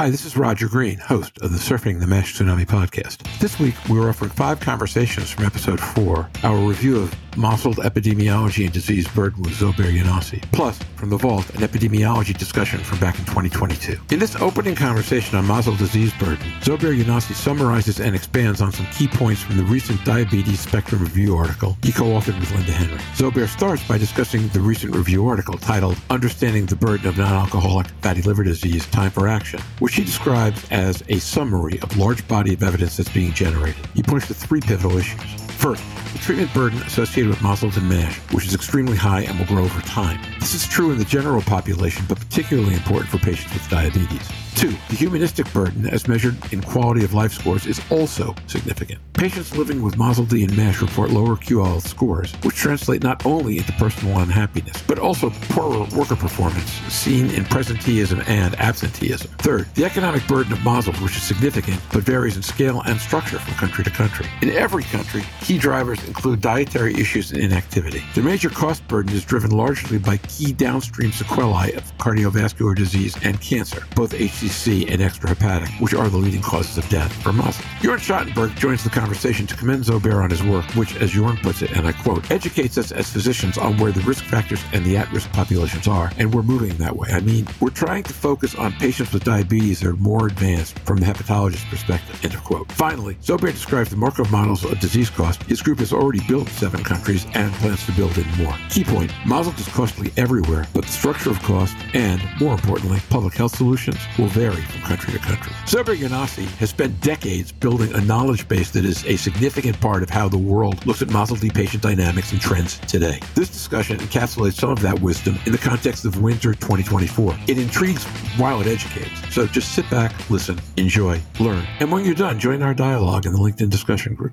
Hi, this is Roger Green, host of the Surfing the MASH Tsunami podcast. This week, we're offering five conversations from episode four, our review of MASLD Epidemiology and Disease Burden with Zobair Younossi, plus, from the Vault, an epidemiology discussion from back in 2022. In this opening conversation on MASLD disease burden, Zobair Younossi summarizes and expands on some key points from the recent Diabetes Spectrum Review article he co-authored with Linda Henry. Zobair starts by discussing the recent review article titled Understanding the Burden of Non-Alcoholic Fatty Liver Disease, Time for Action, which he describes as a summary of large body of evidence that's being generated. He points to three pivotal issues. First, the treatment burden associated with MASLD and MASH, which is extremely high and will grow over time. This is true in the general population, but particularly important for patients with diabetes. Two, the humanistic burden, as measured in quality of life scores, is also significant. Patients living with MASLD and MASH report lower QOL scores, which translate not only into personal unhappiness, but also poorer worker performance, seen in presenteeism and absenteeism. Third, the economic burden of MASLD, which is significant, but varies in scale and structure from country to country. In every country, key drivers include dietary issues and inactivity. The major cost burden is driven largely by key downstream sequelae of cardiovascular disease and cancer, both HCC HCC and extrahepatic, which are the leading causes of death for MASLD. Jörn Schattenberg joins the conversation to commend Zobair on his work, which, as Jörn puts it, and I quote, educates us as physicians on where the risk factors and the at-risk populations are, and we're moving that way. I mean, we're trying to focus on patients with diabetes that are more advanced from the hepatologist's perspective, end of quote. Finally, Zobair describes the Markov models of disease cost. His group has already built seven countries and plans to build in more. Key point, MASLD is costly everywhere, but the structure of cost and, more importantly, public health solutions will vary from country to country. Zobair Younossi has spent decades building a knowledge base that is a significant part of how the world looks at MASLD patient dynamics and trends today. This discussion encapsulates some of that wisdom in the context of winter 2024. It intrigues while it educates. So just sit back, listen, enjoy, learn, and when you're done, join our dialogue in the LinkedIn discussion group.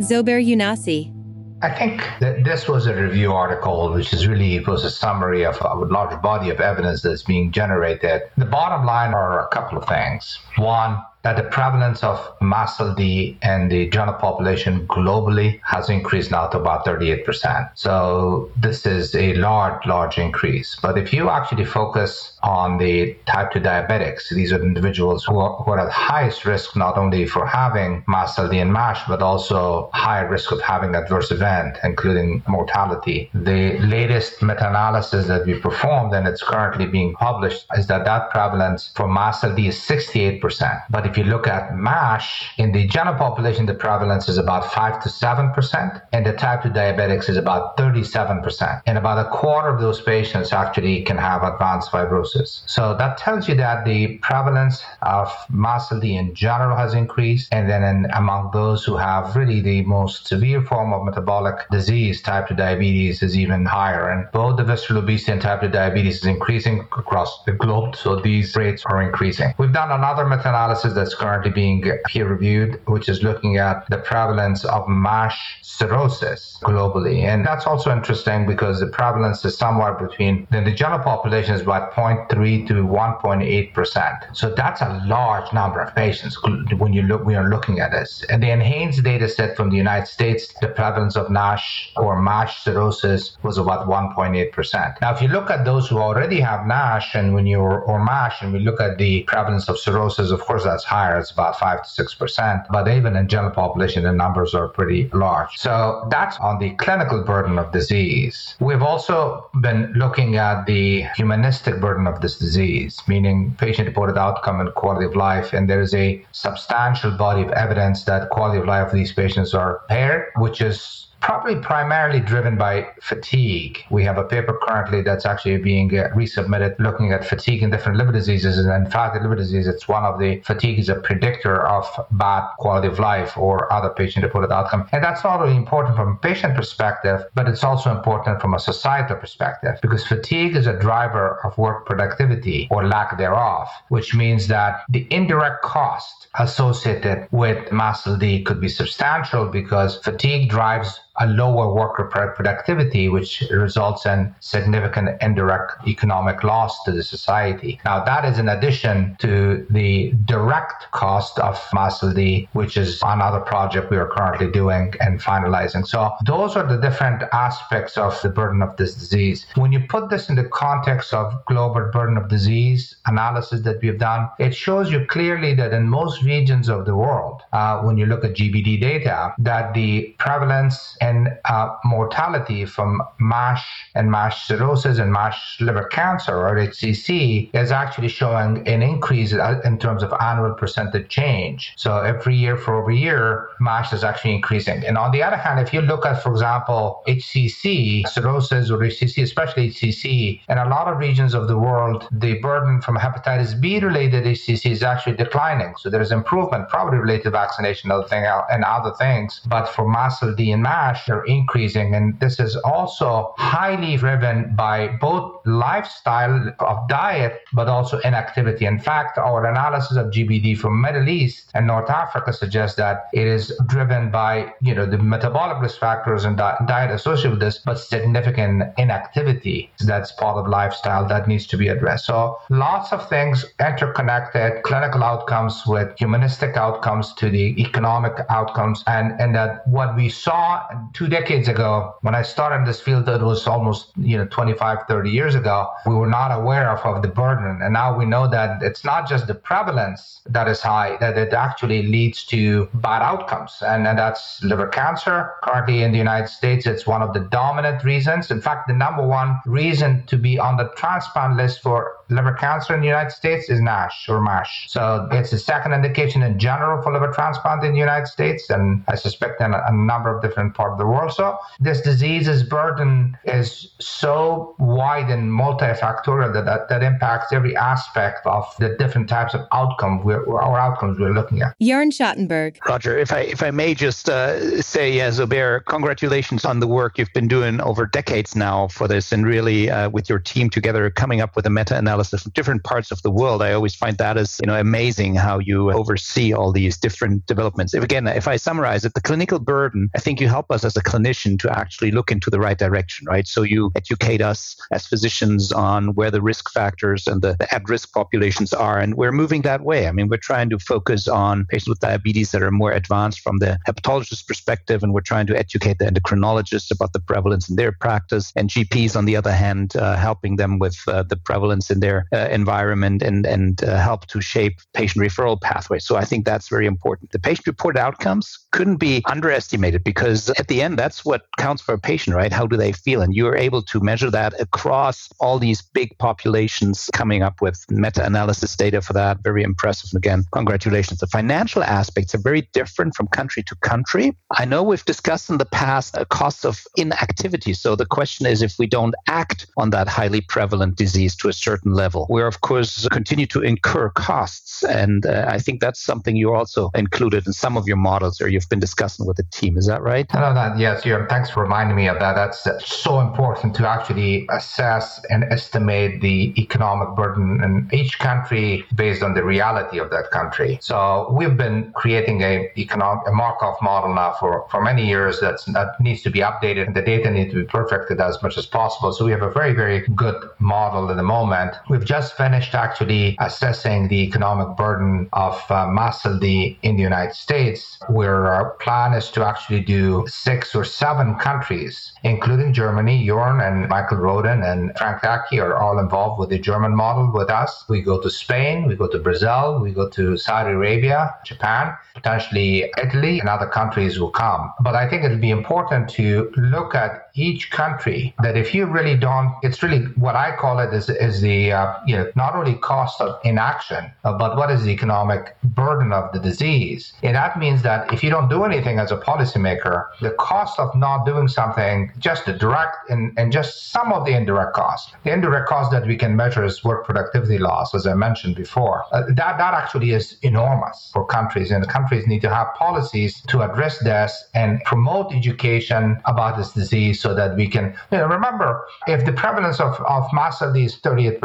Zobair Younossi I think that this was a review article, which is really it was a summary of a large body of evidence that's being generated. The bottom line are a couple of things. One, that the prevalence of MASLD in the general population globally has increased now to about 38%. So this is a large, large increase. But if you actually focus on the type 2 diabetics, these are individuals who are, who are at highest risk not only for having MASLD and MASH, but also higher risk of having adverse event, including mortality. The latest meta-analysis that we performed, and it's currently being published, is that that prevalence for MASLD is 68%. But if you look at MASH, in the general population, the prevalence is about 5 to 7%, and the type 2 diabetics is about 37%. And about a quarter of those patients actually can have advanced fibrosis. So that tells you that the prevalence of MASLD in general has increased, and then in, among those who have really the most severe form of metabolic disease, type 2 diabetes, is even higher. And both the visceral obesity and type 2 diabetes is increasing across the globe, so these rates are increasing. We've done another meta-analysis that's currently being peer reviewed, which is looking at the prevalence of MASH cirrhosis globally. And that's also interesting because the prevalence is somewhere between the general population is about 0.3 to 1.8%. So that's a large number of patients when you look we are looking at this. And the NHANES data set from the United States, the prevalence of NASH or MASH cirrhosis was about 1.8%. Now if you look at those who already have NASH and when you or MASH and we look at the prevalence of cirrhosis, of course that's higher, it's about 5 to 6%. But even in general population, the numbers are pretty large. So that's on the clinical burden of disease. We've also been looking at the humanistic burden of this disease, meaning patient reported outcome and quality of life. And there is a substantial body of evidence that quality of life of these patients are impaired, which is probably primarily driven by fatigue. We have a paper currently that's actually being uh, resubmitted looking at fatigue in different liver diseases. And in fact, liver disease, it's one of the fatigue is a predictor of bad quality of life or other patient reported outcome. And that's not only important from a patient perspective, but it's also important from a societal perspective because fatigue is a driver of work productivity or lack thereof, which means that the indirect cost associated with MASLD could be substantial because fatigue drives a lower worker productivity, which results in significant indirect economic loss to the society. Now, that is in addition to the direct cost of MASLD, which is another project we are currently doing and finalizing. So, those are the different aspects of the burden of this disease. When you put this in the context of global burden of disease analysis that we've done, it shows you clearly that in most regions of the world, uh, when you look at GBD data, that the prevalence and uh, mortality from MASH and MASH cirrhosis and MASH liver cancer or HCC is actually showing an increase in terms of annual percentage change. So every year for over year, MASH is actually increasing. And on the other hand, if you look at, for example, HCC, cirrhosis or HCC, especially HCC, in a lot of regions of the world, the burden from hepatitis B related HCC is actually declining. So there's improvement, probably related to vaccination and other, and other things. But for MASLD and MASH, they're increasing. And this is also highly driven by both lifestyle of diet, but also inactivity. In fact, our analysis of GBD from Middle East and North Africa suggests that it is driven by, you know, the metabolic risk factors and di- diet associated with this, but significant inactivity that's part of lifestyle that needs to be addressed. So lots of things interconnected, clinical outcomes with humanistic outcomes to the economic outcomes. And, and that what we saw two decades ago when I started in this field, that was almost, you know, 25, 30 years ago, we were not aware of, of the burden. And now we know that it's not just the prevalence that is high, that it actually leads to bad outcomes. And, and that's liver cancer. Currently in the United States, it's one of the dominant reasons. In fact, the number one reason to be on the transplant list for liver cancer in the United States is NASH or MASH. So it's the second indication in general for liver transplant in the United States, and I suspect in a, a number of different parts of the world. So this disease's burden is so wide and multifactorial that, that, that impacts every aspect of the different types of outcome we're, or outcomes we're looking at. Jörn Schattenberg. Roger, if I if I may just uh, say, yeah, Zobair, congratulations on the work you've been doing over decades now for this, and really uh, with your team together coming up with a meta-analysis from different parts of the world. I always find that is you know amazing how you oversee all these different developments. If again, if I summarize it, the clinical burden, I think you help us as a clinician to actually look into the right direction, right? So you educate us as physicians on where the risk factors and the, the at-risk populations are, and we're moving that way. I mean, we're trying to focus on patients with diabetes that are more advanced from the hepatologist perspective, and we're trying to educate the endocrinologists about the prevalence in their practice, and GPs, on the other hand, uh, helping them with uh, the prevalence in their uh, environment and and uh, help to shape patient referral pathways. So I think that's very important. The patient reported outcomes couldn't be underestimated because at the end, that's what counts for a patient, right? How do they feel? And you're able to measure that across all these big populations, coming up with meta-analysis data for that. Very impressive. And again, congratulations. The financial aspects are very different from country to country. I know we've discussed in the past a cost of inactivity. So the question is if we don't act on that highly prevalent disease to a certain level, we're of course continue to incur costs. And uh, I think that's something you also included in some of your models or you've been discussing with the team. Is that right? No, that, yes, Jörn, thanks for reminding me of that. That's so important to actually assess and estimate the economic burden in each country based on the reality of that country. So we've been creating a economic a Markov model now for, for many years that's, that needs to be updated and the data needs to be perfected as much as possible. So we have a very, very good model at the moment. We've just finished actually assessing the economic burden of uh, MASLD in the United States, where our plan is to actually do six or seven countries, including Germany. Jörn and Michael Roden and Frank Tacke are all involved with the German model with us. We go to Spain, we go to Brazil, we go to Saudi Arabia, Japan, potentially Italy, and other countries will come. But I think it'll be important to look at each country that if you really don't, it's really what I call it is, is the, uh, you know, not only cost of inaction, uh, but what is the economic burden of the disease. And that means that if you don't do anything as a policymaker, the cost of not doing something, just the direct and, and just some of the indirect costs, the indirect cost that we can measure is work productivity loss, as I mentioned before. Uh, that, that actually is enormous for countries, and countries need to have policies to address this and promote education about this disease so that we can you know, remember if the prevalence of, of MASLD is 38%,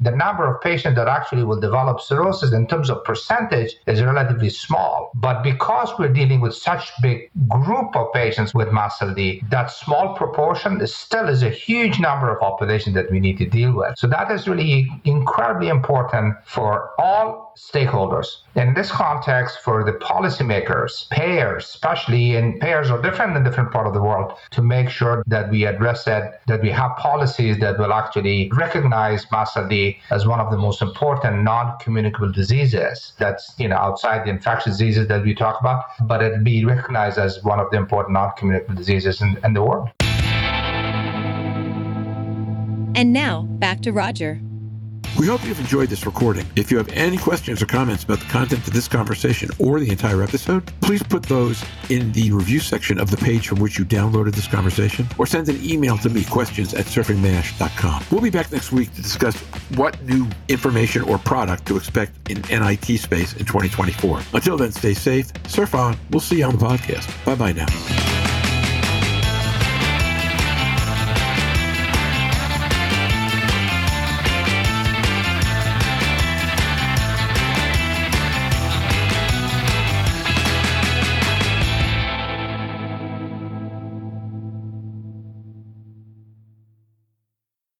the number of patients that actually will develop cirrhosis in terms of percentage is relatively small. But because we're dealing with such big group of patients with MASLD, that small proportion is still is a huge number of population that we need to deal with. So that is really incredibly important for all stakeholders. In this context, for the policymakers, payers, especially, and payers are different in different part of the world, to make sure that we address that, that we have policies that will actually recognize mast as one of the most important non-communicable diseases. That's you know outside the infectious diseases that we talk about, but it be recognized as one of the important non-communicable diseases in, in the world. And now, back to Roger. We hope you've enjoyed this recording. If you have any questions or comments about the content of this conversation or the entire episode, please put those in the review section of the page from which you downloaded this conversation or send an email to me, questions at surfingmash.com. We'll be back next week to discuss what new information or product to expect in NIT space in 2024. Until then, stay safe, surf on. We'll see you on the podcast. Bye bye now.